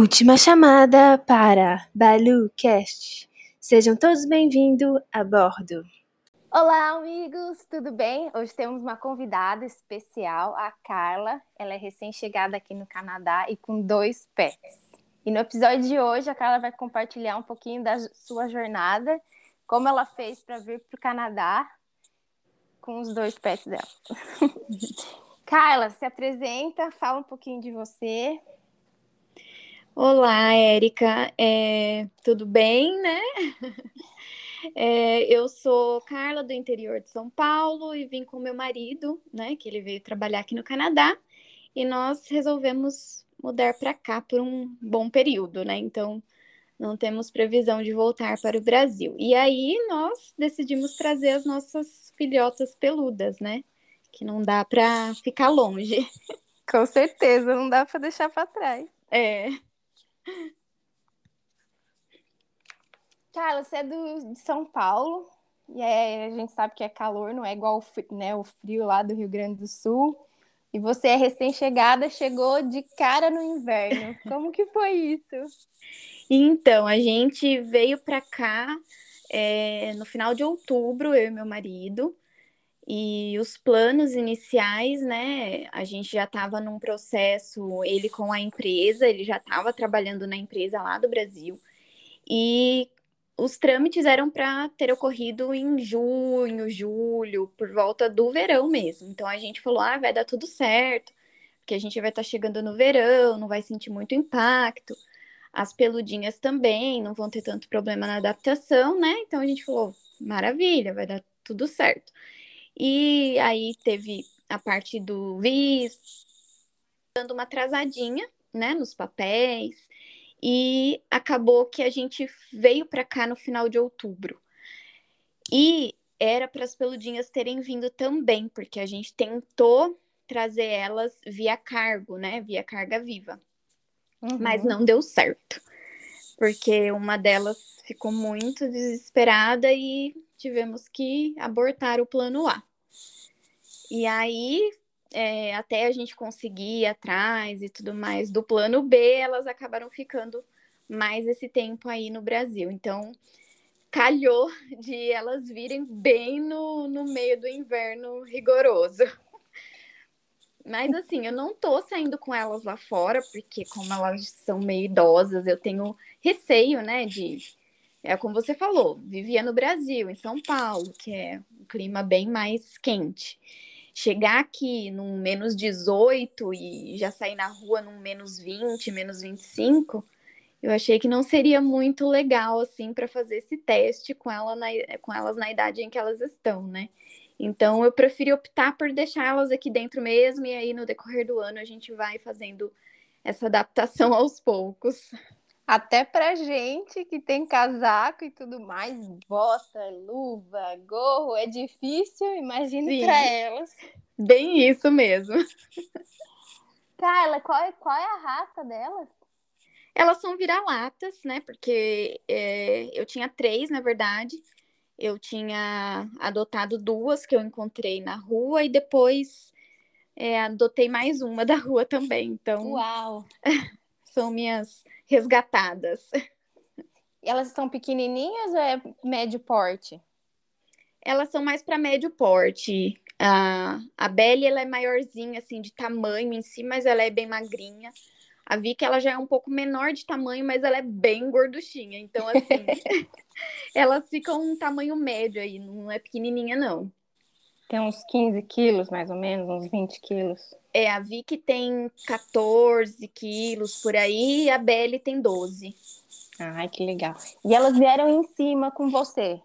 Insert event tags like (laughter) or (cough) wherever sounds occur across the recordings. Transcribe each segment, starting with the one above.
Última chamada para BaluCast. Sejam todos bem-vindos a bordo. Olá, amigos, tudo bem? Hoje temos uma convidada especial, a Carla. Ela é recém-chegada aqui no Canadá e com dois pés. E no episódio de hoje, a Carla vai compartilhar um pouquinho da sua jornada, como ela fez para vir para o Canadá com os dois pets dela. (laughs) Carla, se apresenta, fala um pouquinho de você. Olá, Érica, é, tudo bem, né? É, eu sou Carla, do interior de São Paulo, e vim com meu marido, né? Que ele veio trabalhar aqui no Canadá, e nós resolvemos mudar para cá por um bom período, né? Então, não temos previsão de voltar para o Brasil. E aí nós decidimos trazer as nossas filhotas peludas, né? Que não dá para ficar longe. Com certeza, não dá para deixar para trás. É. Carla, você é do, de São Paulo, e é, a gente sabe que é calor, não é igual né, o frio lá do Rio Grande do Sul. E você é recém-chegada, chegou de cara no inverno. Como que foi isso? Então, a gente veio para cá é, no final de outubro, eu e meu marido. E os planos iniciais, né? A gente já estava num processo, ele com a empresa, ele já estava trabalhando na empresa lá do Brasil. E os trâmites eram para ter ocorrido em junho, julho, por volta do verão mesmo. Então a gente falou: ah, vai dar tudo certo, porque a gente vai estar tá chegando no verão, não vai sentir muito impacto. As peludinhas também não vão ter tanto problema na adaptação, né? Então a gente falou: maravilha, vai dar tudo certo. E aí teve a parte do visto, dando uma atrasadinha, né, nos papéis e acabou que a gente veio para cá no final de outubro. E era para as peludinhas terem vindo também, porque a gente tentou trazer elas via cargo, né? Via carga viva. Uhum. Mas não deu certo. Porque uma delas ficou muito desesperada e tivemos que abortar o plano A. E aí é, até a gente conseguir ir atrás e tudo mais do plano B, elas acabaram ficando mais esse tempo aí no Brasil. Então, calhou (laughs) de elas virem bem no, no meio do inverno rigoroso. (laughs) Mas assim, eu não tô saindo com elas lá fora, porque como elas são meio idosas, eu tenho receio, né, de é como você falou, vivia no Brasil, em São Paulo, que é um clima bem mais quente chegar aqui num menos 18 e já sair na rua num menos 20, menos 25, eu achei que não seria muito legal assim para fazer esse teste com, ela na, com elas na idade em que elas estão, né? Então eu preferi optar por deixar elas aqui dentro mesmo e aí no decorrer do ano a gente vai fazendo essa adaptação (laughs) aos poucos. Até pra gente que tem casaco e tudo mais, bota, luva, gorro, é difícil, imagine para elas. Bem isso mesmo. Carla, qual é, qual é a raça delas? Elas são vira-latas, né? Porque é, eu tinha três, na verdade. Eu tinha adotado duas que eu encontrei na rua e depois é, adotei mais uma (laughs) da rua também. Então, Uau! (laughs) são minhas resgatadas. E elas são pequenininhas ou é médio porte? Elas são mais para médio porte. A, a Belly, ela é maiorzinha, assim, de tamanho em si, mas ela é bem magrinha. A Vicky, ela já é um pouco menor de tamanho, mas ela é bem gorduchinha. Então, assim, (laughs) elas ficam um tamanho médio aí, não é pequenininha, não. Tem uns 15 quilos, mais ou menos, uns 20 quilos. É, a Vicky tem 14 quilos por aí e a Belly tem 12. Ai, que legal. E elas vieram em cima com você?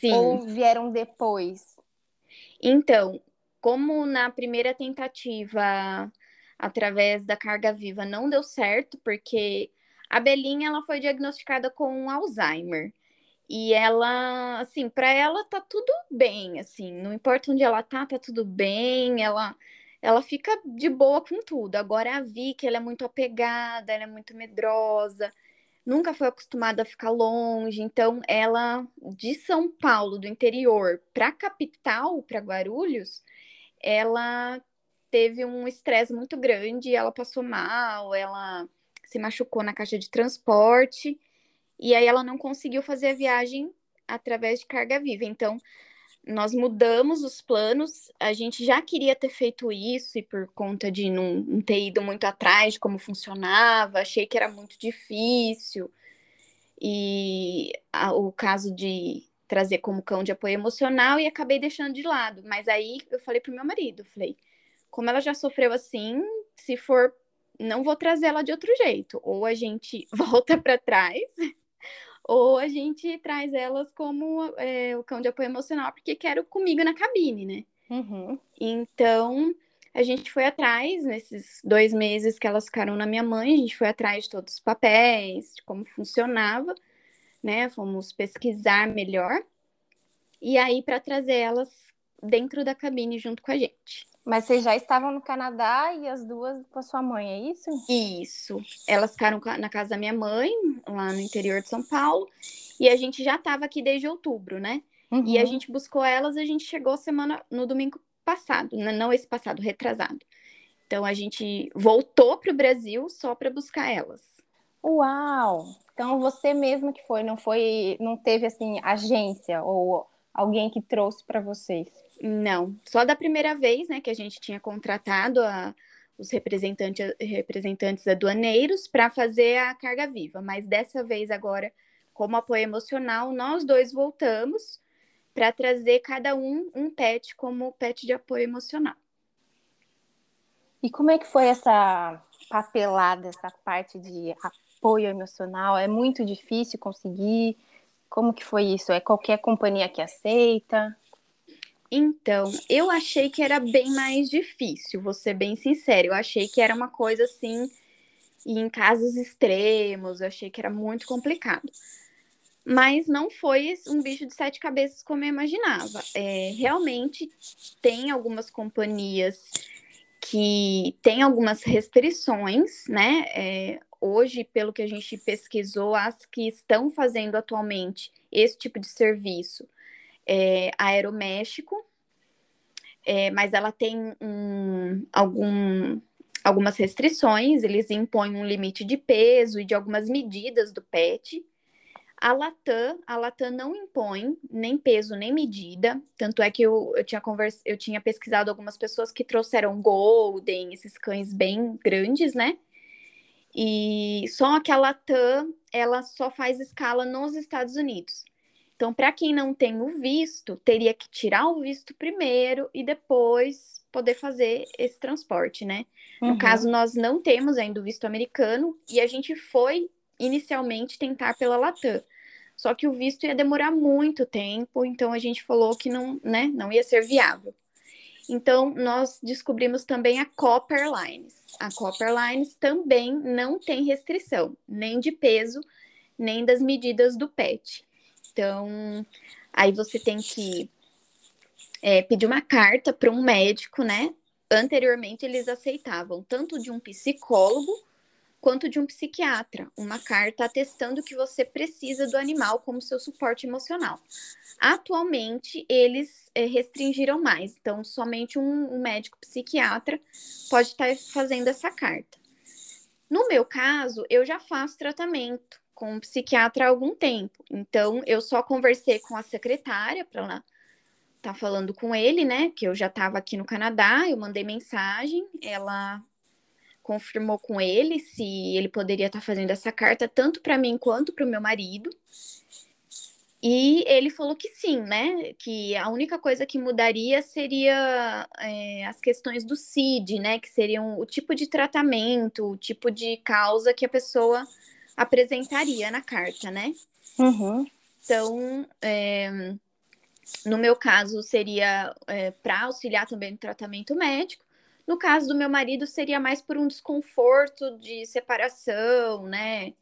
Sim. Ou vieram depois? Então, como na primeira tentativa, através da carga viva, não deu certo, porque a Belinha ela foi diagnosticada com Alzheimer. E ela, assim, para ela tá tudo bem, assim, não importa onde ela tá, tá tudo bem, ela ela fica de boa com tudo. Agora a Vicky, ela é muito apegada, ela é muito medrosa, nunca foi acostumada a ficar longe, então ela de São Paulo, do interior, para a capital, para Guarulhos, ela teve um estresse muito grande, ela passou mal, ela se machucou na caixa de transporte e aí ela não conseguiu fazer a viagem através de carga viva. Então, nós mudamos os planos. A gente já queria ter feito isso e por conta de não, não ter ido muito atrás de como funcionava, achei que era muito difícil. E a, o caso de trazer como cão de apoio emocional e acabei deixando de lado. Mas aí eu falei pro meu marido, falei, como ela já sofreu assim, se for, não vou trazer ela de outro jeito. Ou a gente (laughs) volta para trás ou a gente traz elas como é, o cão de apoio emocional, porque quero comigo na cabine, né? Uhum. Então, a gente foi atrás, nesses dois meses que elas ficaram na minha mãe, a gente foi atrás de todos os papéis, de como funcionava, né? Fomos pesquisar melhor. E aí, para trazer elas dentro da cabine junto com a gente. Mas vocês já estavam no Canadá e as duas com a sua mãe, é isso? Isso. Elas ficaram na casa da minha mãe, lá no interior de São Paulo, e a gente já estava aqui desde outubro, né? Uhum. E a uhum. gente buscou elas, a gente chegou semana no domingo passado, não esse passado, retrasado. Então a gente voltou para o Brasil só para buscar elas. Uau! Então você mesma que foi, não foi, não teve assim agência ou alguém que trouxe para vocês? Não, só da primeira vez, né, que a gente tinha contratado a, os representantes, representantes aduaneiros para fazer a carga viva, mas dessa vez agora, como apoio emocional, nós dois voltamos para trazer cada um um pet como pet de apoio emocional. E como é que foi essa papelada, essa parte de apoio emocional? É muito difícil conseguir? Como que foi isso? É qualquer companhia que aceita? Então, eu achei que era bem mais difícil, vou ser bem sincero. Eu achei que era uma coisa assim, em casos extremos, eu achei que era muito complicado. Mas não foi um bicho de sete cabeças como eu imaginava. É, realmente tem algumas companhias que têm algumas restrições, né? É, hoje, pelo que a gente pesquisou, as que estão fazendo atualmente esse tipo de serviço é, Aeroméxico, é, mas ela tem um, algum, algumas restrições, eles impõem um limite de peso e de algumas medidas do PET. A Latam, a Latam não impõe nem peso nem medida, tanto é que eu, eu, tinha convers... eu tinha pesquisado algumas pessoas que trouxeram Golden, esses cães bem grandes, né? E só que a Latam, ela só faz escala nos Estados Unidos. Então, para quem não tem o visto, teria que tirar o visto primeiro e depois poder fazer esse transporte, né? Uhum. No caso, nós não temos ainda o visto americano e a gente foi inicialmente tentar pela Latam. Só que o visto ia demorar muito tempo, então a gente falou que não, né, não ia ser viável. Então, nós descobrimos também a Copper Airlines. A Copper Airlines também não tem restrição, nem de peso, nem das medidas do PET. Então, aí você tem que é, pedir uma carta para um médico, né? Anteriormente, eles aceitavam tanto de um psicólogo quanto de um psiquiatra, uma carta atestando que você precisa do animal como seu suporte emocional. Atualmente, eles é, restringiram mais, então somente um, um médico psiquiatra pode estar fazendo essa carta. No meu caso, eu já faço tratamento com um psiquiatra há algum tempo. Então, eu só conversei com a secretária para ela tá falando com ele, né? Que eu já estava aqui no Canadá, eu mandei mensagem, ela confirmou com ele se ele poderia estar tá fazendo essa carta tanto para mim quanto para o meu marido. E ele falou que sim, né? Que a única coisa que mudaria seria é, as questões do CID, né? Que seriam o tipo de tratamento, o tipo de causa que a pessoa apresentaria na carta, né? Uhum. Então, é, no meu caso, seria é, para auxiliar também no tratamento médico. No caso do meu marido, seria mais por um desconforto de separação, né?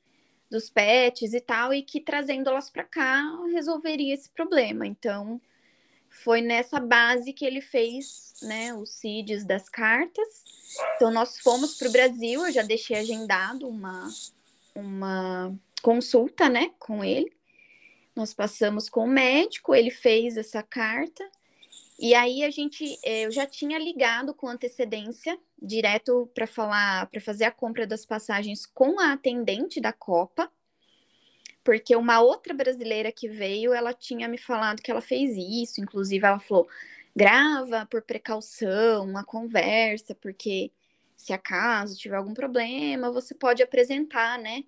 Dos pets e tal, e que trazendo elas para cá resolveria esse problema. Então, foi nessa base que ele fez né, os CIDs das cartas. Então, nós fomos para o Brasil, eu já deixei agendado uma, uma consulta, né, com ele. Nós passamos com o médico, ele fez essa carta E aí a gente, direto eu já tinha ligado com antecedência, direto para falar, para fazer a compra das passagens com a atendente da Copa, porque uma outra brasileira que veio, ela tinha me falado que ela fez isso, inclusive ela falou, grava por precaução uma conversa, porque se acaso tiver algum problema, você pode apresentar, né,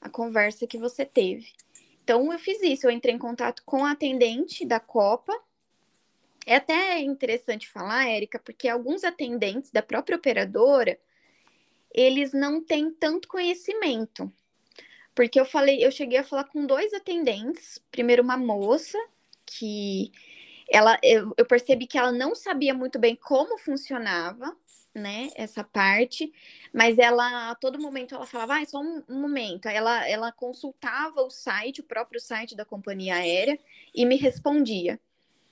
a conversa que você teve. Então eu fiz isso, eu entrei em contato com a atendente da Copa. É até interessante falar, Érica, porque alguns atendentes da própria operadora, eles não têm tanto conhecimento. Porque eu falei, eu cheguei a falar com dois atendentes, primeiro uma moça que ela eu, eu percebi que ela não sabia muito bem como funcionava né, essa parte, mas ela, a todo momento, ela falava, ah, só um, um momento. Ela, ela consultava o site, o próprio site da companhia aérea, e me respondia.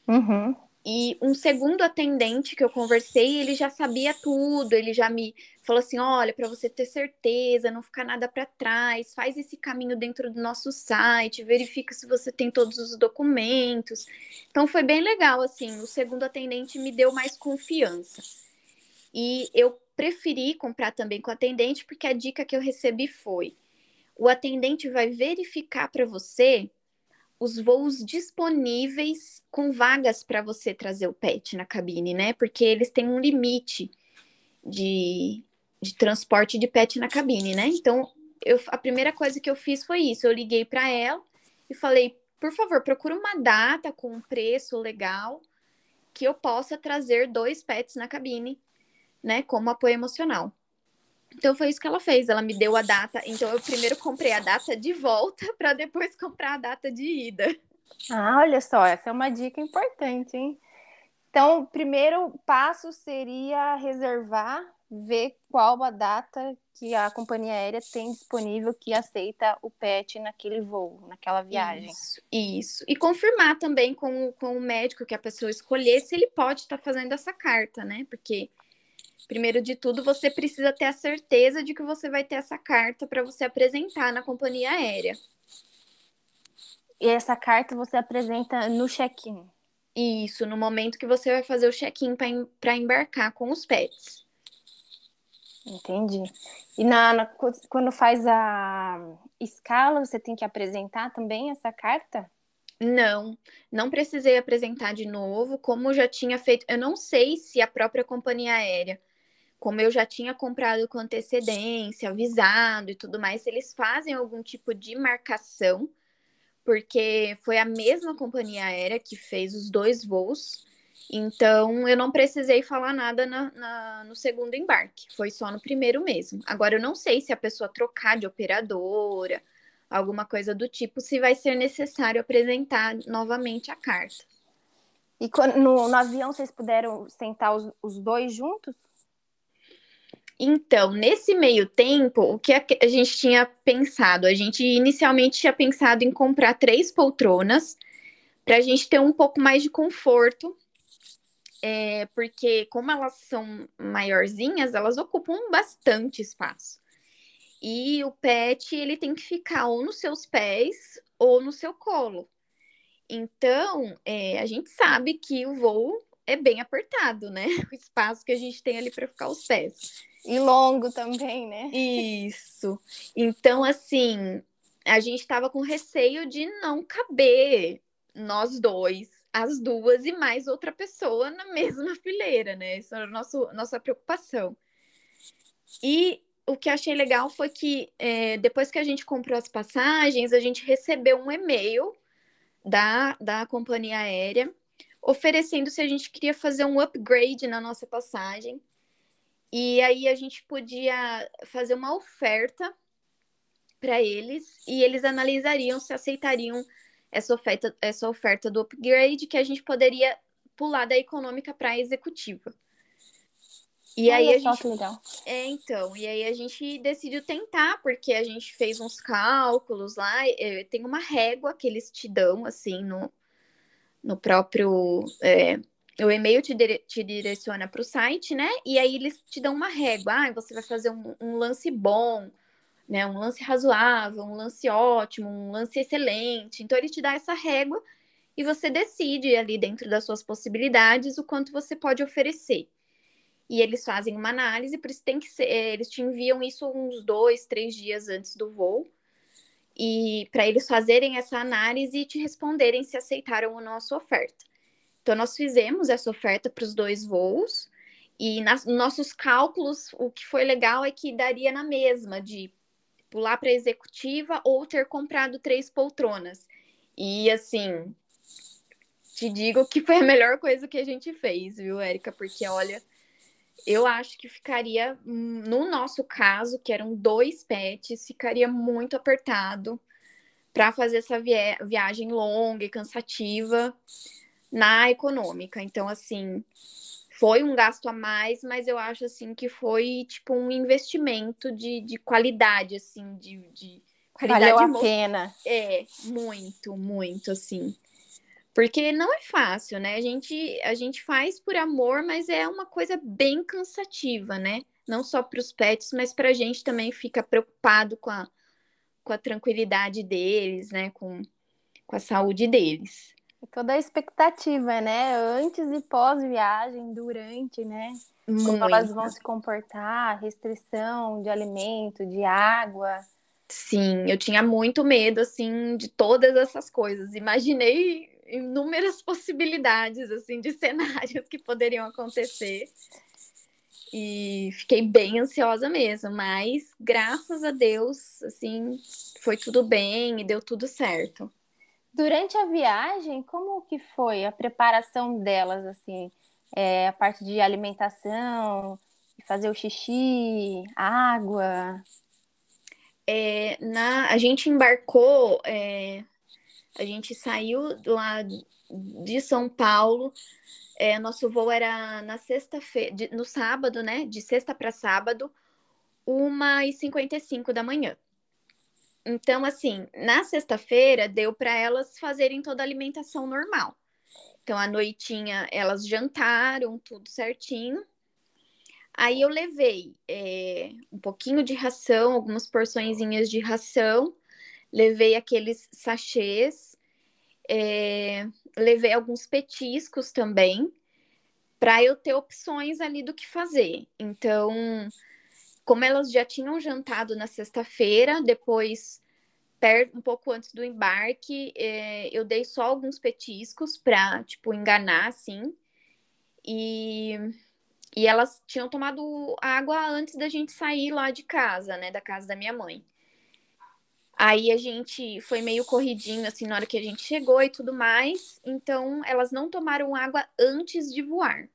Uhum. E um segundo atendente que eu conversei, ele já sabia tudo, ele já me falou assim: olha, para você ter certeza, não ficar nada para trás, faz esse caminho dentro do nosso site, verifica se você tem todos os documentos. Então foi bem legal, assim. O segundo atendente me deu mais confiança. E eu preferi comprar também com o atendente, porque a dica que eu recebi foi: o atendente vai verificar para você os voos disponíveis com vagas para você trazer o pet na cabine, né? Porque eles têm um limite de, de transporte de pet na cabine, né? Então, eu, a primeira coisa que eu fiz foi isso: eu liguei para ela e falei, por favor, procura uma data com um preço legal que eu possa trazer dois pets na cabine né, como apoio emocional. Então foi isso que ela fez. Ela me deu a data. Então eu primeiro comprei a data de volta para depois (laughs) comprar a data de ida. Ah, olha só, essa é uma dica importante, hein? Então, o primeiro passo seria reservar, ver qual a data que a companhia aérea tem disponível que aceita o pet naquele voo, naquela viagem. Isso, isso. E confirmar também com, com o médico que a pessoa escolher se ele pode estar tá fazendo essa carta, né? Porque Primeiro de tudo, você precisa ter a certeza de que você vai ter essa carta para você apresentar na companhia aérea. E essa carta você apresenta no check-in? Isso, no momento que você vai fazer o check-in para embarcar com os pets. Entendi. E na, na, quando faz a escala, você tem que apresentar também essa carta? Não, não precisei apresentar de novo, como já tinha feito. Eu não sei se a própria companhia aérea como eu já tinha comprado com antecedência, avisado e tudo mais, eles fazem algum tipo de marcação, porque foi a mesma companhia aérea que fez os dois voos, então eu não precisei falar nada na, na, no segundo embarque, foi só no primeiro mesmo. Agora eu não sei se a pessoa trocar de operadora, alguma coisa do tipo, se vai ser necessário apresentar novamente a carta. E quando, no, no avião vocês puderam sentar os, os dois juntos? Então, nesse meio tempo, o que a gente tinha pensado? A gente inicialmente tinha pensado em comprar três poltronas para a gente ter um pouco mais de conforto, é, porque como elas são maiorzinhas, elas ocupam bastante espaço. E o pet ele tem que ficar ou nos seus pés ou no seu colo. Então, é, a gente sabe que o voo é bem apertado, né? (laughs) O espaço que a gente tem ali para ficar os pés. E longo também, né? Isso. Então, assim, a gente estava com receio de não caber nós dois, as duas e mais outra pessoa na (laughs) mesma fileira, né? Essa era a nossa, nossa preocupação. E o que achei legal foi que é, depois que a gente comprou as passagens, a gente recebeu um e-mail da, da companhia aérea oferecendo se a gente queria fazer um upgrade na nossa passagem. E aí a gente podia fazer uma oferta para eles e eles analisariam se aceitariam essa oferta, essa oferta do upgrade que a gente poderia pular da econômica para a executiva. E Olha aí a gente legal. É, então, e aí a gente decidiu tentar, porque a gente fez uns cálculos lá, é, tem uma régua que eles te dão assim no, no próprio é, o e-mail te, dire te direciona para o site, né? E aí eles te dão uma régua. Ah, você vai fazer um, um, lance bom, né? Um lance razoável, um lance ótimo, um lance excelente. Então ele te dá essa régua e você decide ali dentro das suas possibilidades o quanto você pode oferecer. E eles fazem uma análise, por isso tem que ser, eh, eles te enviam isso uns dois, três dias antes do voo, e para eles fazerem essa análise e te responderem se aceitaram ou não a sua oferta. Então, nós fizemos essa oferta para os dois voos, e nas nossos cálculos, o que foi legal é que daria na mesma, de pular para executiva ou ter comprado três poltronas. E assim, te digo que foi a melhor coisa que a gente fez, viu, Érica? Porque olha, eu acho que ficaria, no nosso caso, que eram dois pets, ficaria muito apertado para fazer essa via viagem longa e cansativa na econômica. Então, assim, foi um gasto a mais, mas eu acho assim que foi tipo um investimento de, de qualidade, assim, de, de qualidade. Valeu a pena. É, muito, muito, assim. Porque não é fácil, né? A gente, a gente faz por amor, mas é uma coisa bem cansativa, né? Não só para os pets, mas para a gente também fica preocupado com a, com a tranquilidade deles, né? Com, com a saúde deles toda a expectativa, né? Antes e pós-viagem, durante, né? Muito. Como elas vão se comportar, restrição de alimento, de água. Sim, eu tinha muito medo, assim, de todas essas coisas. Imaginei inúmeras possibilidades, assim, de (laughs) cenários que poderiam acontecer. E fiquei bem ansiosa mesmo, mas graças a Deus, assim, foi tudo bem e deu tudo certo. Durante a viagem, como que foi a preparação delas, assim, é, a parte de alimentação, fazer o xixi, água? É, na, a gente embarcou, é, a gente saiu lá de São Paulo, é, nosso voo era na sexta-feira, no sábado, né? De sexta para sábado, 1h55 da manhã. Então, assim, na sexta-feira deu para elas fazerem toda a alimentação normal. Então, à noitinha elas jantaram tudo certinho. Aí eu levei é, um pouquinho de ração, algumas porçõezinhas de ração, levei aqueles sachês, é, levei alguns petiscos também, para eu ter opções ali do que fazer. Então, como elas já tinham jantado na sexta-feira, depois, um pouco antes do embarque, é, eu dei só alguns petiscos para, tipo, enganar, assim. E, e elas tinham tomado água antes da gente sair lá de casa, né, da casa da minha mãe. Aí a gente foi meio corridinho, assim, na hora que a gente chegou e tudo mais. Então, elas não tomaram água antes de voar.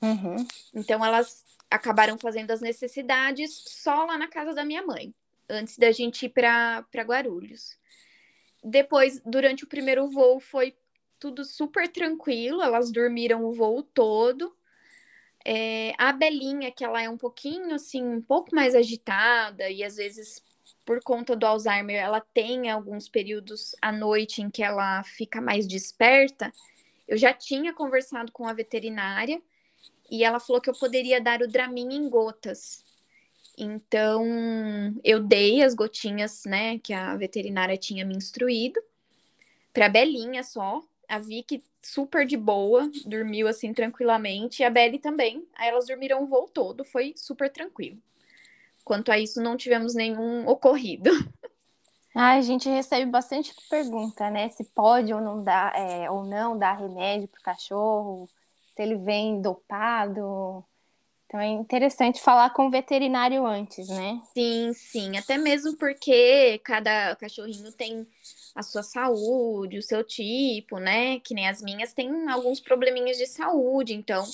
Uhum. Então, elas acabaram fazendo as necessidades só lá na casa da minha mãe, antes da gente ir para Guarulhos. Depois, durante o primeiro voo, foi tudo super tranquilo, elas dormiram o voo todo. É, a Belinha, que ela é um pouquinho assim, um pouco mais agitada, e às vezes, por conta do Alzheimer, ela tem alguns períodos à noite em que ela fica mais desperta. Eu já tinha conversado com a veterinária e ela falou que eu poderia dar o Dramin em gotas. Então, eu dei as gotinhas, né, que a veterinária tinha me instruído, para a Belinha só. A Vicky super de boa, dormiu assim tranquilamente, e a Belly também. Aí elas dormiram o voo todo, foi super tranquilo. Quanto a isso, não tivemos nenhum ocorrido. (laughs) Ai, a gente recebe bastante pergunta, né? Se pode ou não dá, é, ou não dar remédio para o cachorro, se ele vem dopado. Então é interessante falar com o veterinário antes, né? Sim, sim. Até mesmo porque cada cachorrinho tem a sua saúde, o seu tipo, né? Que nem as minhas têm alguns probleminhas de saúde, então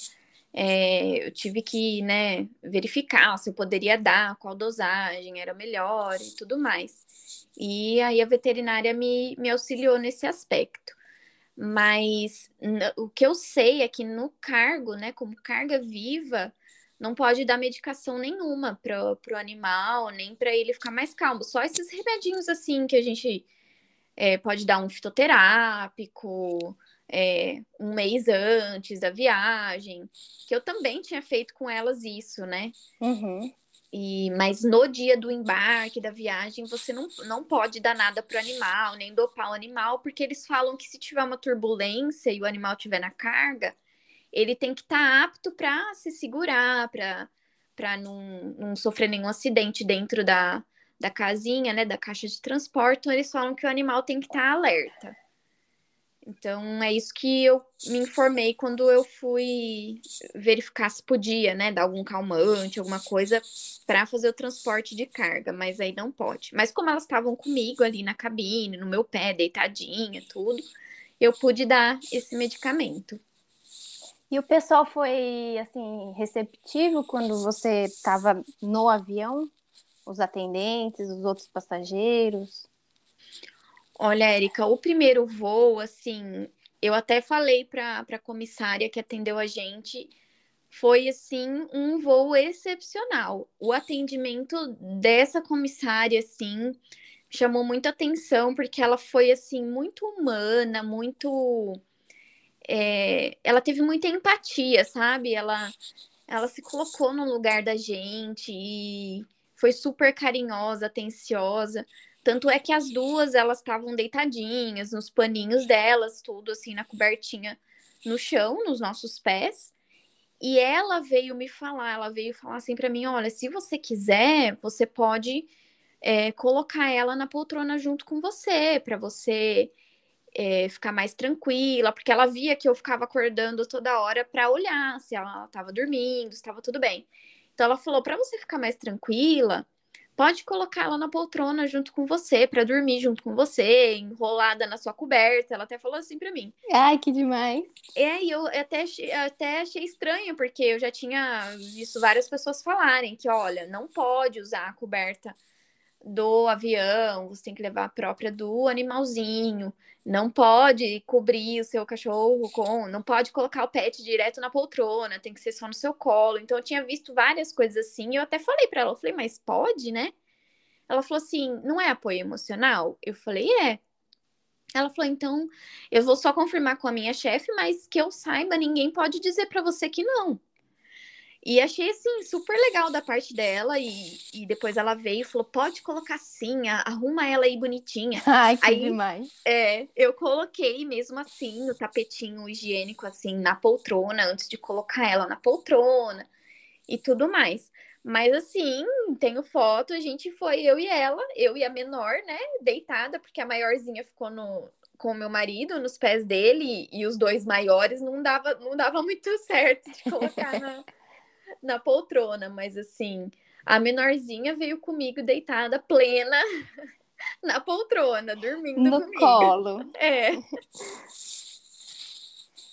é, eu tive que, né, verificar se eu poderia dar, qual dosagem era melhor e tudo mais. E aí a veterinária me, me auxiliou nesse aspecto. Mas o que eu sei é que no cargo, né, como carga viva, não pode dar medicação nenhuma para o animal, nem para ele ficar mais calmo. Só esses remedinhos assim que a gente é, pode dar um fitoterápico é, um mês antes da viagem, que eu também tinha feito com elas isso, né? Uhum. E, mas no dia do embarque, da viagem, você não, não pode dar nada para o animal, nem dopar o animal, porque eles falam que se tiver uma turbulência e o animal estiver na carga, ele tem que estar tá apto para se segurar, para não, não sofrer nenhum acidente dentro da, da casinha, né, da caixa de transporte. Então, eles falam que o animal tem que estar tá alerta. Então, é isso que eu me informei quando eu fui verificar se podia, né, dar algum calmante, alguma coisa para fazer o transporte de carga, mas aí não pode. Mas como elas estavam comigo ali na cabine, no meu pé, deitadinha, tudo, eu pude dar esse medicamento. E o pessoal foi assim receptivo quando você estava no avião? Os atendentes, os outros passageiros? Olha, Érica, o primeiro voo, assim, eu até falei para a comissária que atendeu a gente, foi assim um voo excepcional. O atendimento dessa comissária, assim, chamou muita atenção porque ela foi assim muito humana, muito, é... ela teve muita empatia, sabe? Ela, ela se colocou no lugar da gente e foi super carinhosa, atenciosa. Tanto é que as duas, elas estavam deitadinhas, nos paninhos delas, tudo assim, na cobertinha no chão, nos nossos pés. E ela veio me falar, ela veio falar assim para mim, olha, se você quiser, você pode é, colocar ela na poltrona junto com você, para você é, ficar mais tranquila, porque ela via que eu ficava acordando toda hora para olhar se ela estava dormindo, se estava tudo bem. Então ela falou, para você ficar mais tranquila, pode colocar ela na poltrona junto com você, para dormir junto com você, enrolada na sua coberta. Ela até falou assim para mim. Ai, que demais. É, e eu até, até achei estranho, porque eu já tinha visto várias pessoas falarem que, olha, não pode usar a coberta do avião, você tem que levar a própria do animalzinho, não pode cobrir o seu cachorro com, não pode colocar o pet direto na poltrona, tem que ser só no seu colo. Então eu tinha visto várias coisas assim, e eu até falei para ela, eu falei, mas pode, né? Ela falou assim, não é apoio emocional? Eu falei, é. Ela falou, então, eu vou só confirmar com a minha chefe, mas que eu saiba, ninguém pode dizer para você que não. E achei, assim, super legal da parte dela. E, e depois ela veio e falou: pode colocar sim, arruma ela aí bonitinha. (laughs) Ai, que aí, demais. É, eu coloquei mesmo assim o tapetinho higiênico, assim, na poltrona, antes de colocar ela na poltrona e tudo mais. Mas assim, tenho foto, a gente foi, eu e ela, eu e a menor, né, deitada, porque a maiorzinha ficou no, com o meu marido nos pés dele e os dois maiores não dava, não dava muito certo de colocar (laughs) na na poltrona, mas assim, a menorzinha veio comigo deitada plena (laughs) na poltrona, dormindo no comigo. colo. É.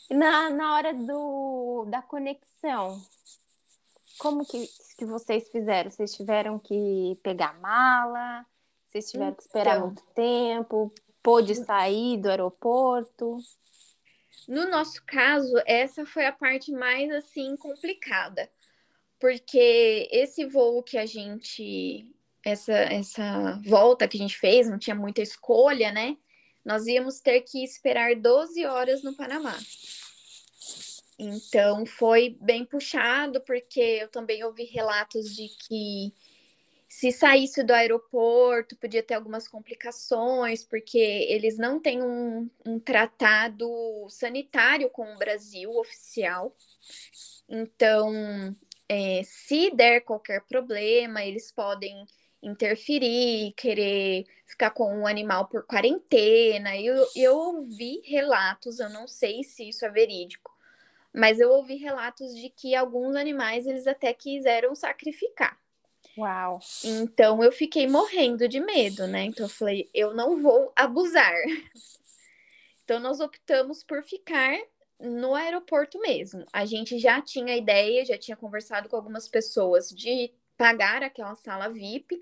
Na, na hora do, da conexão, como que, que vocês fizeram? Vocês tiveram que pegar mala? Vocês tiveram que esperar então, muito tempo? Pôde sair do aeroporto? No nosso caso, essa foi a parte mais assim complicada, porque esse voo que a gente essa essa volta que a gente fez, não tinha muita escolha, né? Nós íamos ter que esperar 12 horas no Panamá. Então foi bem puxado, porque eu também ouvi relatos de que se saísse do aeroporto podia ter algumas complicações, porque eles não têm um, um tratado sanitário com o Brasil oficial. Então, é, se der qualquer problema, eles podem interferir, querer ficar com o animal por quarentena. Eu, eu ouvi relatos, eu não sei se isso é verídico, mas eu ouvi relatos de que alguns animais eles até quiseram sacrificar. Uau! Então eu fiquei morrendo de medo, né? Então eu falei, eu não vou abusar. (laughs) Então nós optamos por ficar no aeroporto mesmo. A gente já tinha ideia, já tinha conversado com algumas pessoas de pagar aquela sala VIP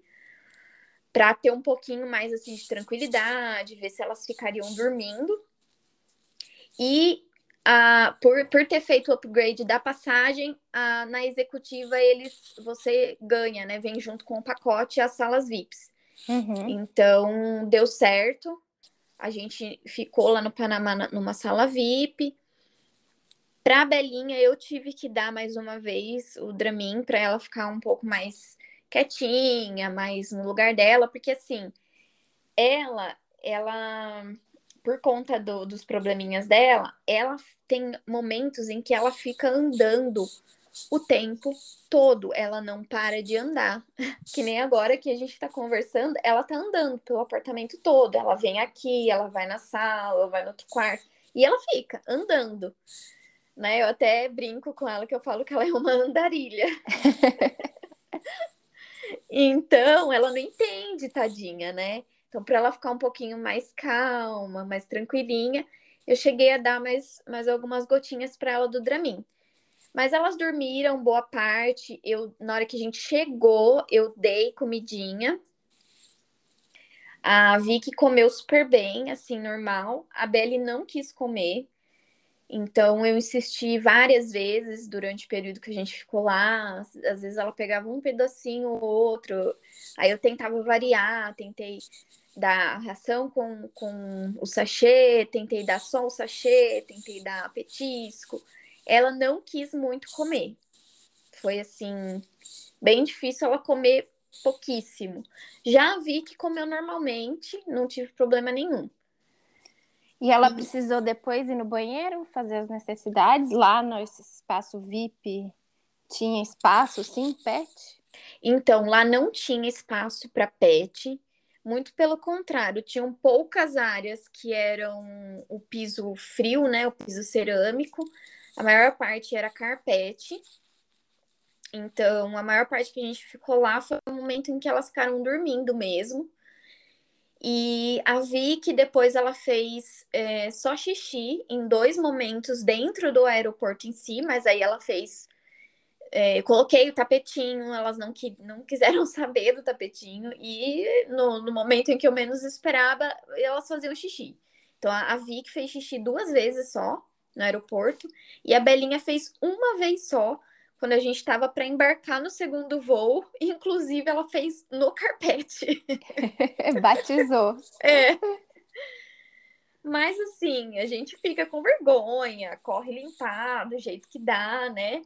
para ter um pouquinho mais assim de tranquilidade, ver se elas ficariam dormindo. E uh, por, por ter feito o upgrade da passagem, uh, na executiva eles você ganha, né? Vem junto com o pacote as salas VIPs. Uhum. Então deu certo. A gente ficou lá no Panamá numa sala VIP. Para a Belinha, eu tive que dar mais uma vez o Dramin para ela ficar um pouco mais quietinha, mais no lugar dela, porque assim, ela, ela, por conta do, dos probleminhas dela, ela tem momentos em que ela fica andando o tempo todo, ela não para de andar. (laughs) Que nem agora que a gente tá conversando, ela tá andando pelo apartamento todo. Ela vem aqui, ela vai na sala, vai no outro quarto, e ela fica andando. Né? Eu até brinco com ela que eu falo que ela é uma andarilha. (laughs) então, ela não entende, tadinha, né? Então, para ela ficar um pouquinho mais calma, mais tranquilinha, eu cheguei a dar mais, mais algumas gotinhas para ela do Dramin. Mas elas dormiram boa parte. Eu, na hora que a gente chegou, eu dei comidinha. A Vicky comeu super bem, assim, normal. A Belly não quis comer. Então eu insisti várias vezes durante o período que a gente ficou lá. Às vezes ela pegava um pedacinho ou outro. Aí eu tentava variar, tentei dar ração com, com o sachê, tentei dar só o sachê, tentei dar petisco ela não quis muito comer. Foi assim, bem difícil ela comer pouquíssimo. Já vi que comeu normalmente, não tive problema nenhum. E ela precisou depois ir no banheiro fazer as necessidades lá no espaço VIP? Tinha espaço, sim, pet? Então, lá não tinha espaço para pet. Muito pelo contrário, tinham poucas áreas que eram o piso frio, né, o piso cerâmico, a maior parte era carpete. Então, a maior parte que a gente ficou lá foi o momento em que elas ficaram dormindo mesmo. E a Vicky, depois ela fez é, só xixi em dois momentos dentro do aeroporto em si, mas aí ela fez. É, coloquei o tapetinho, elas não, que, não quiseram (laughs) saber do tapetinho, e no, no momento em que eu menos esperava, elas faziam xixi. Então a, a fez xixi duas vezes só, no aeroporto. E a Belinha fez uma vez só, quando a gente estava para embarcar no segundo voo. (laughs) Inclusive, ela fez no carpete. (laughs) Batizou. É. Mas assim, a gente fica com vergonha, corre limpar do jeito que dá, né?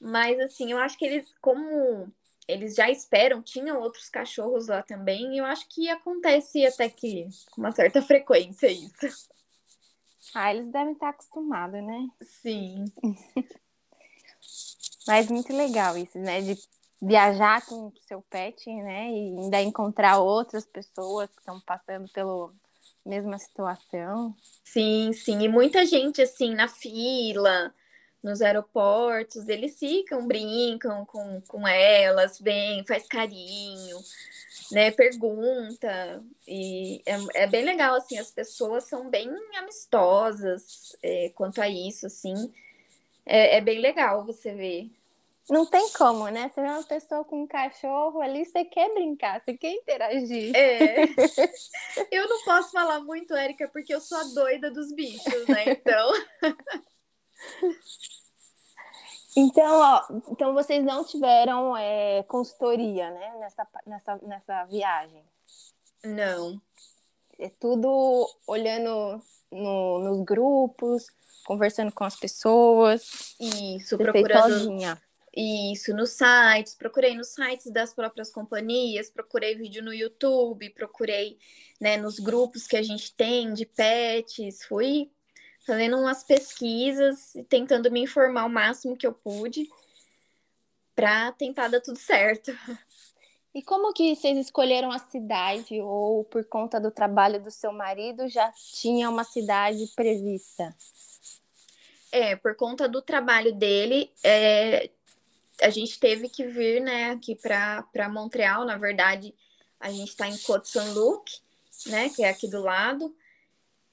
Mas assim, eu acho que eles, como eles já esperam, tinham outros cachorros lá também, e eu acho que acontece até que com uma certa frequência isso. Ah, eles devem estar acostumados, né? Sim. (laughs) Mas muito legal isso, né? De viajar com o seu pet, né? E ainda encontrar outras pessoas que estão passando pela mesma situação. Sim, sim. E muita gente, assim, na fila, nos aeroportos, eles ficam, brincam com, com elas, vem, faz carinho né, pergunta, e é, é, bem legal, assim, as pessoas são bem amistosas é, quanto a isso, assim, é, é, bem legal você ver. Não tem como, né? Você vê uma pessoa com um cachorro ali, você quer brincar, você quer interagir. É. (laughs) Eu não posso falar muito, Érica, porque eu sou a doida dos bichos, né? Então. (laughs) Então, ó, então vocês não tiveram é, consultoria, né, nessa, nessa, nessa viagem? Não. É tudo olhando no, nos grupos, conversando com as pessoas. Isso, procurando. Isso, nos sites, procurei nos sites das próprias companhias, procurei vídeo no YouTube, procurei né, nos grupos que a gente tem de pets, fui fazendo umas pesquisas e tentando me informar o máximo que eu pude para tentar dar tudo certo. (laughs) E como que vocês escolheram a cidade ou por conta do trabalho do seu marido já tinha uma cidade prevista? É, por conta do trabalho dele, é, a gente teve que vir, né, aqui para Montreal. Na verdade, a gente está em Côte-Saint-Luc, né, que é aqui do lado.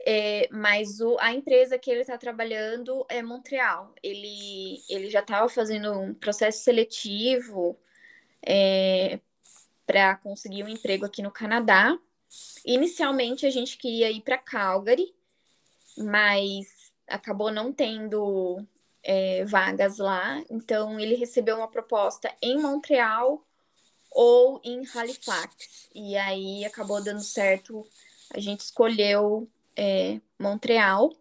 É, mas o, a empresa que ele está trabalhando é Montreal. Ele, ele já estava fazendo um processo seletivo é, para conseguir um emprego aqui no Canadá. Inicialmente a gente queria ir para Calgary, mas acabou não tendo é, vagas lá. Então ele recebeu uma proposta em Montreal ou em Halifax. E aí acabou dando certo. A gente escolheu é, Montreal.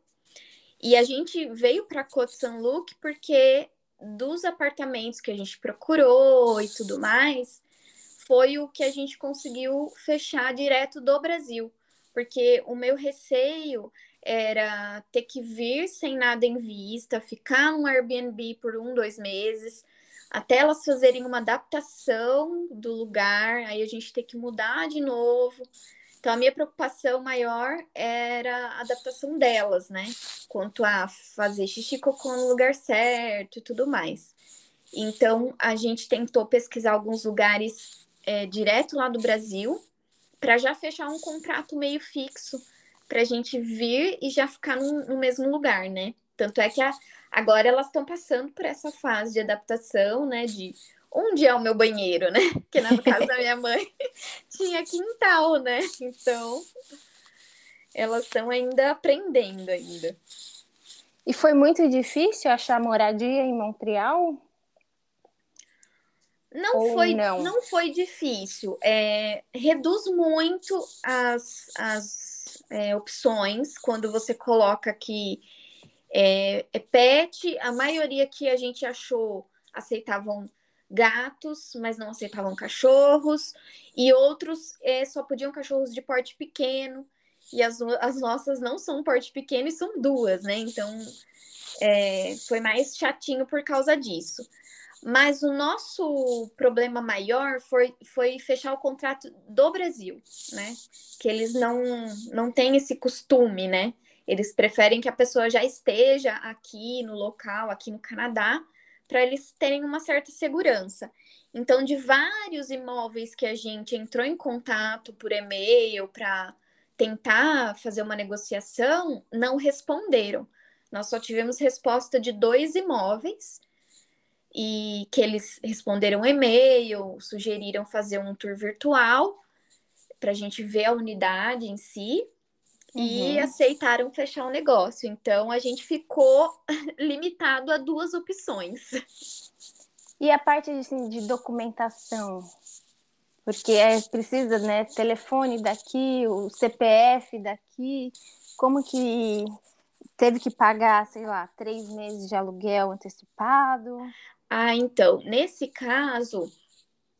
E a gente veio para Côte Saint-Luc porque dos apartamentos que a gente procurou e tudo mais, foi o que a gente conseguiu fechar direto do Brasil, porque o meu receio era ter que vir sem nada em vista, ficar no Airbnb por um, dois meses, até elas fazerem uma adaptação do lugar, aí a gente ter que mudar de novo. Então, a minha preocupação maior era a adaptação delas, né? Quanto a fazer xixi cocô no lugar certo e tudo mais. Então, a gente tentou pesquisar alguns lugares é, direto lá do Brasil, para já fechar um contrato meio fixo, para a gente vir e já ficar no, no mesmo lugar, né? Tanto é que a, agora elas estão passando por essa fase de adaptação, né? De onde é o meu banheiro, né? (laughs) Porque na casa da minha mãe (laughs) tinha quintal, né? Então elas estão ainda aprendendo ainda. E foi muito difícil achar moradia em Montreal? Não foi, não? não foi difícil. É, reduz muito as, as é, opções quando você coloca que é, é pet. A maioria que a gente achou aceitavam gatos, mas não aceitavam cachorros, e outros é, só podiam cachorros de porte pequeno, e as, as nossas não são porte pequeno e são duas, né? Então é, foi mais chatinho por causa disso. Mas o nosso problema maior foi, foi fechar o contrato do Brasil, né? Que eles não, não têm esse costume, né? Eles preferem que a pessoa já esteja aqui no local, aqui no Canadá, para eles terem uma certa segurança. Então, de vários imóveis que a gente entrou em contato por e-mail para tentar fazer uma negociação, não responderam. Nós só tivemos resposta de dois imóveis e que eles responderam e-mail, sugeriram fazer um tour virtual para a gente ver a unidade em si uhum. e aceitaram fechar o negócio. Então a gente ficou (laughs) limitado a duas opções. E a parte assim, de documentação? Porque é precisa, né? Telefone daqui, o CPF daqui. Como que teve que pagar, sei lá, três meses de aluguel antecipado? Ah, então, nesse caso,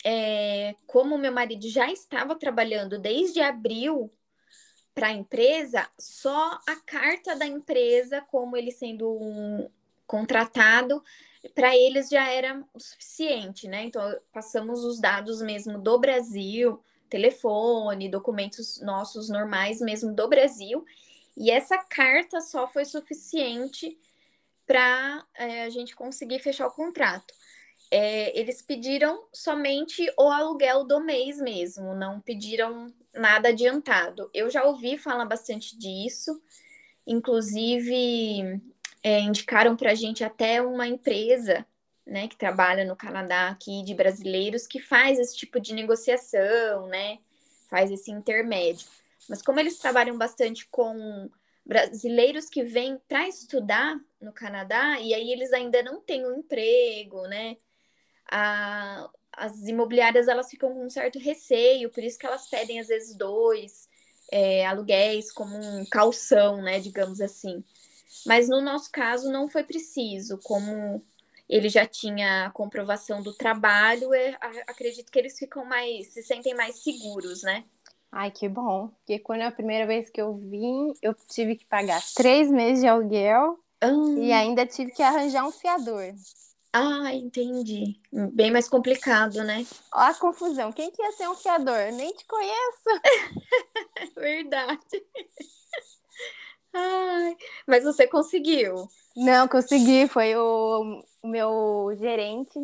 é, como meu marido já estava trabalhando desde abril para a empresa, só a carta da empresa, como ele sendo um contratado, para eles já era o suficiente, né? Então, passamos os dados mesmo do Brasil, telefone, documentos nossos normais mesmo do Brasil, e essa carta só foi suficiente para é, a gente conseguir fechar o contrato. É, eles pediram somente o aluguel do mês mesmo, não pediram nada adiantado. Eu já ouvi falar bastante disso, inclusive é, indicaram para a gente até uma empresa né, que trabalha no Canadá aqui de brasileiros que faz esse tipo de negociação, né? Faz esse intermédio. Mas como eles trabalham bastante com brasileiros que vêm para estudar no Canadá e aí eles ainda não têm um emprego, né? A, as imobiliárias elas ficam com um certo receio, por isso que elas pedem às vezes dois é, aluguéis como um calção, né? Digamos assim. Mas no nosso caso não foi preciso, como ele já tinha a comprovação do trabalho, é, acredito que eles ficam mais, se sentem mais seguros, né? Ai, que bom. Porque quando é a primeira vez que eu vim, eu tive que pagar três meses de aluguel e ainda tive que arranjar um fiador. Ah, entendi. Bem mais complicado, né? Ó a confusão. Quem que ia ser um fiador? Nem te conheço. (laughs) Verdade. Ai, mas você conseguiu. Não, consegui. Foi o, o meu gerente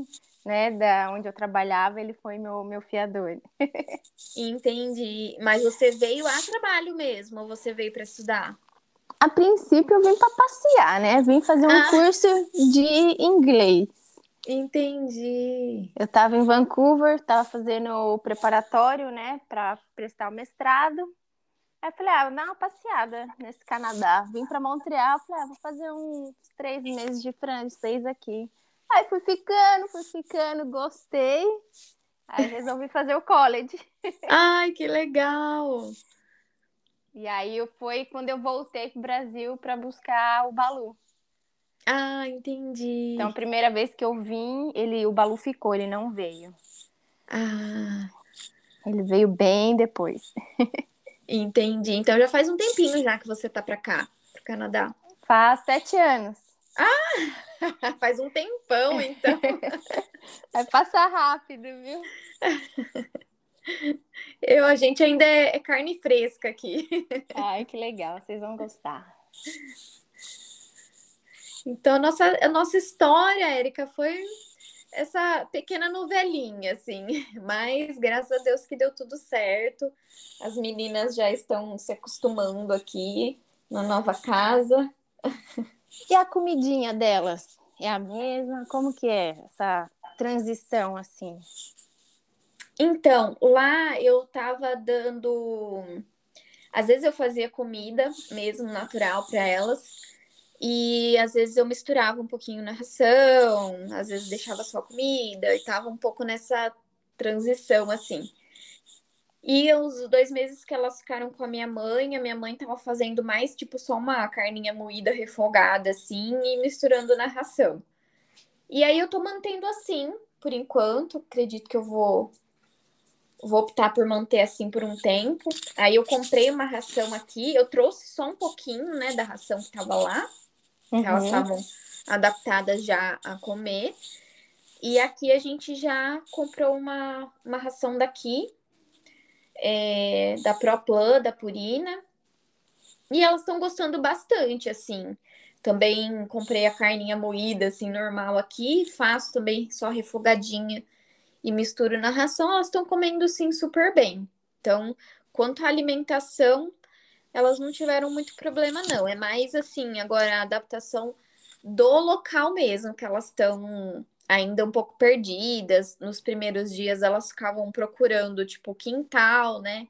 né, da onde eu trabalhava, ele foi meu, meu fiador. (laughs) Entendi. Mas você veio a trabalho mesmo, ou você veio para estudar? A princípio eu vim para passear, né? Vim fazer um ah. curso de inglês. Entendi. Eu estava em Vancouver, estava fazendo o preparatório, né, para prestar o mestrado. Aí eu falei, ah, vou dar uma passeada nesse Canadá. Vim para Montreal, falei, ah, vou fazer uns três meses de francês aqui. Aí fui ficando, fui ficando, gostei. Aí resolvi fazer o college. (laughs) Ai, que legal! E aí foi quando eu voltei pro Brasil para buscar o Balu. Ah, entendi. Então, a primeira vez que eu vim, ele, o Balu ficou, ele não veio. Ah. Ele veio bem depois. (laughs) Entendi. Então já faz um tempinho já que você tá pra cá, pro Canadá. Faz sete anos. Ah! (laughs) faz um tempão, então. (laughs) Vai passar rápido, viu? Eu, a gente ainda é, é carne fresca aqui. Ai, que legal, vocês vão gostar. Então, a nossa, a nossa história, Érica, foi essa pequena novelinha, assim. Mas graças a Deus que deu tudo certo. As meninas já estão se acostumando aqui na nova casa. E a comidinha delas? É a mesma? Como que é essa transição, assim? Então, lá eu tava dando. Às vezes eu fazia comida mesmo natural para elas. E às vezes eu misturava um pouquinho na ração, às vezes deixava só comida, e tava um pouco nessa transição assim. E os dois meses que elas ficaram com a minha mãe, a minha mãe tava fazendo mais tipo só uma carninha moída refogada assim e misturando na ração. E aí eu tô mantendo assim, por enquanto, acredito que eu vou vou optar por manter assim por um tempo. Aí eu comprei uma ração aqui, eu trouxe só um pouquinho, né, da ração que tava lá. Uhum. Elas estavam adaptadas já a comer. E aqui a gente já comprou uma, uma ração daqui, é, da ProPlan, da Purina. E elas estão gostando bastante, assim. Também comprei a carninha moída, assim, normal aqui. Faço também só refogadinha e misturo na ração. Elas estão comendo, sim, super bem. Então, quanto à alimentação, elas não tiveram muito problema, não. É mais, assim, agora a adaptação do local mesmo, que elas estão ainda um pouco perdidas. Nos primeiros dias elas ficavam procurando, tipo, quintal, né?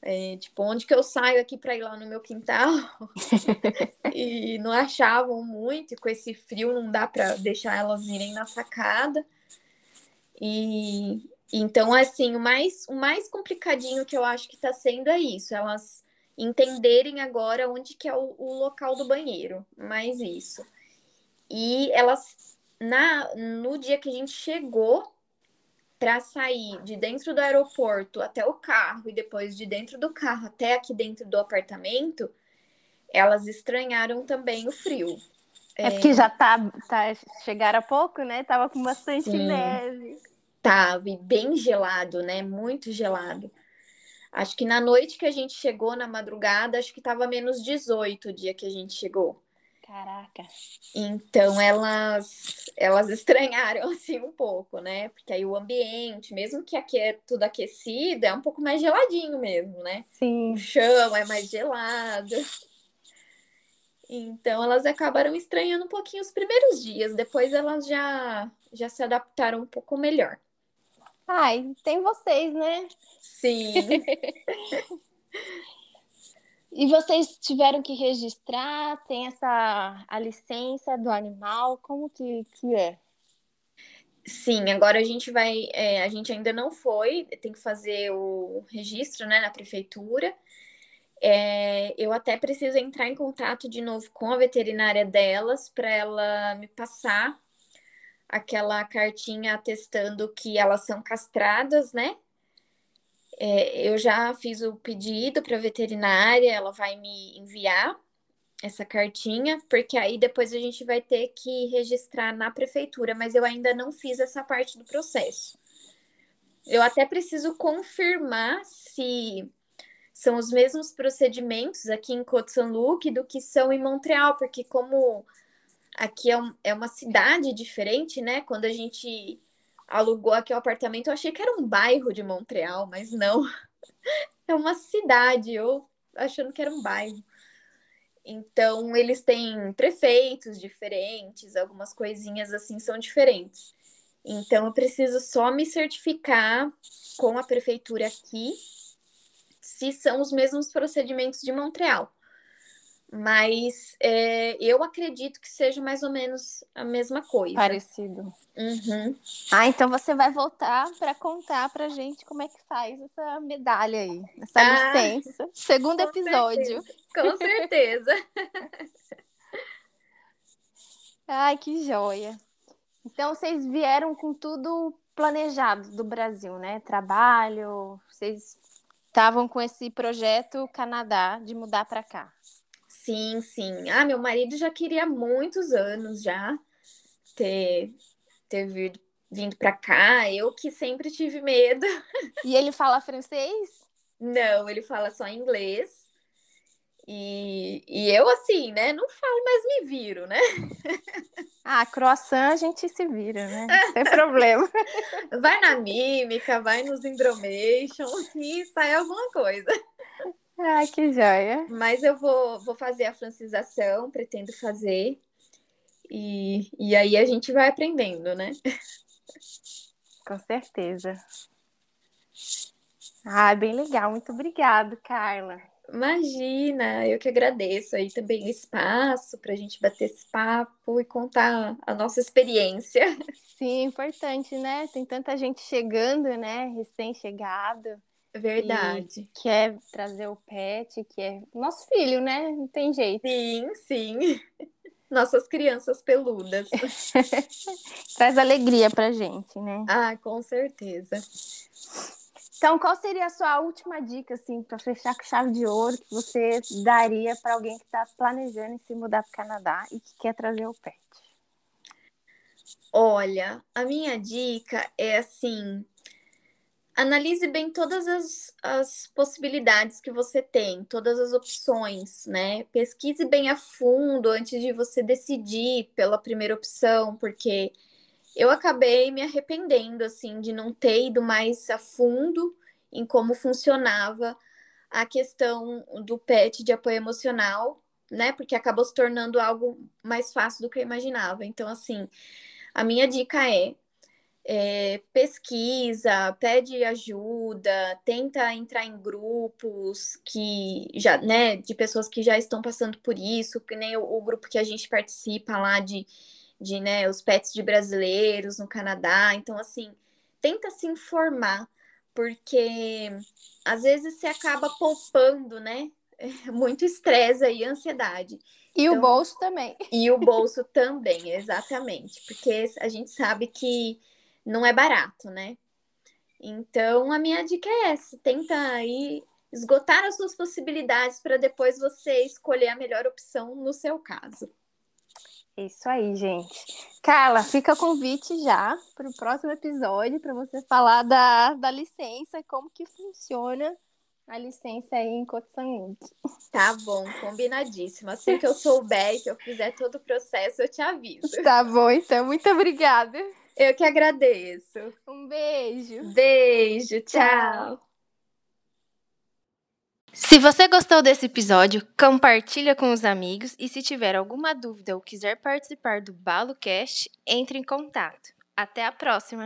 É, tipo, onde que eu saio aqui para ir lá no meu quintal? (laughs) e não achavam muito, e com esse frio não dá para deixar elas irem na sacada. E então, assim, o mais, o mais complicadinho que eu acho que está sendo é isso, elas entenderem agora onde que é o, o local do banheiro, mais isso. E elas na no dia que a gente chegou para sair de dentro do aeroporto até o carro e depois de dentro do carro até aqui dentro do apartamento, elas estranharam também o frio. É, é porque já tá, tá chegaram há pouco, né? Tava com bastante Sim, neve. Tava bem gelado, né? Muito gelado. Acho que na noite que a gente chegou, na madrugada, acho que tava menos 18 o dia que a gente chegou. Caraca. Então elas elas (laughs) estranharam assim um pouco, né? Porque aí o ambiente, mesmo que aqui é tudo aquecido, é um pouco mais geladinho mesmo, né? Sim. O chão é mais gelado. Então elas acabaram estranhando um pouquinho os primeiros dias, depois elas já já se adaptaram um pouco melhor. Ai, tem vocês, né? Sim. (laughs) E vocês tiveram que registrar? Tem essa a licença do animal? Como que, que é? Sim, agora a gente vai. É, a gente ainda não foi, tem que fazer o registro né, na prefeitura. É, eu até preciso entrar em contato de novo com a veterinária delas para ela me passar aquela cartinha atestando que elas são castradas, né? É, eu já fiz o pedido para a veterinária, ela vai me enviar essa cartinha, porque aí depois a gente vai ter que registrar na prefeitura, mas eu ainda não fiz essa parte do processo. Eu até preciso confirmar se são os mesmos procedimentos aqui em Côte-Saint-Luc do que são em Montreal, porque como aqui é, um, é uma cidade diferente, né? Quando a gente alugou aqui o apartamento, eu achei que era um bairro de Montreal, mas não. (laughs) É uma cidade, eu achando que era um bairro. Então, eles têm prefeitos diferentes, algumas coisinhas assim são diferentes. Então, eu preciso só me certificar com a prefeitura aqui se são os mesmos procedimentos de Montreal. Mas é, eu acredito que seja mais ou menos a mesma coisa. Parecido. Uhum. Ah, então você vai voltar para contar para gente como é que faz essa medalha aí, essa ah, licença. Segundo com episódio. Certeza. Com certeza. (laughs) Ai, que joia. Então vocês vieram com tudo planejado do Brasil, né? Trabalho, vocês estavam com esse projeto Canadá de mudar para cá. Sim, sim. Ah, meu marido já queria há muitos anos já ter, ter vindo, vindo para cá. Eu que sempre tive medo. E ele fala francês? Não, ele fala só inglês. E, e eu, assim, né, não falo, mas me viro, né? Ah, croissant a gente se vira, né? Não tem (laughs) problema. Vai na mímica, vai nos Indromation (laughs) e sai alguma coisa. Ah, que joia. Mas eu vou, vou fazer a francização, pretendo fazer. E, e aí a gente vai aprendendo, né? Com certeza. Ah, bem legal. Muito obrigado, Carla. Imagina, eu que agradeço aí também o espaço para a gente bater esse papo e contar a nossa experiência. Sim, importante, né? Tem tanta gente chegando, né? Recém-chegado. Verdade. Quer trazer o pet, que é nosso filho, né? Não tem jeito. Sim, sim. Nossas crianças peludas. (laughs) Traz alegria pra gente, né? Ah, com certeza. Então, qual seria a sua última dica, assim, para fechar com chave de ouro, que você daria para alguém que está planejando se mudar para o Canadá e que quer trazer o pet? Olha, a minha dica é assim: analise bem todas as, as possibilidades que você tem, todas as opções, né? Pesquise bem a fundo antes de você decidir pela primeira opção, porque eu acabei me arrependendo, assim, de não ter ido mais a fundo em como funcionava a questão do PET de apoio emocional, né? Porque acabou se tornando algo mais fácil do que eu imaginava. Então, assim, a minha dica é, é pesquisa, pede ajuda, tenta entrar em grupos que já, né, de pessoas que já estão passando por isso, que nem o, o grupo que a gente participa lá de de né, os pets de brasileiros no Canadá. Então, assim, tenta se informar, porque às vezes você acaba poupando, né? (laughs) Muito estresse e ansiedade. E então, o bolso também. (laughs) E o bolso também, exatamente. Porque a gente sabe que não é barato, né? Então, a minha dica é essa: tenta aí esgotar as suas possibilidades para depois você escolher a melhor opção no seu caso. Isso aí, gente. Carla, fica convite já para o próximo episódio para você falar da, da licença, como que funciona a licença aí em Kotsangut. Tá bom, combinadíssimo. Assim que eu souber, que eu fizer todo o processo, eu te aviso. Tá bom, então. Muito obrigada. Eu que agradeço. Um beijo. Beijo, tchau. tchau. Se você gostou desse episódio, compartilha com os amigos e se tiver alguma dúvida ou quiser participar do BaloCast, entre em contato. Até a próxima!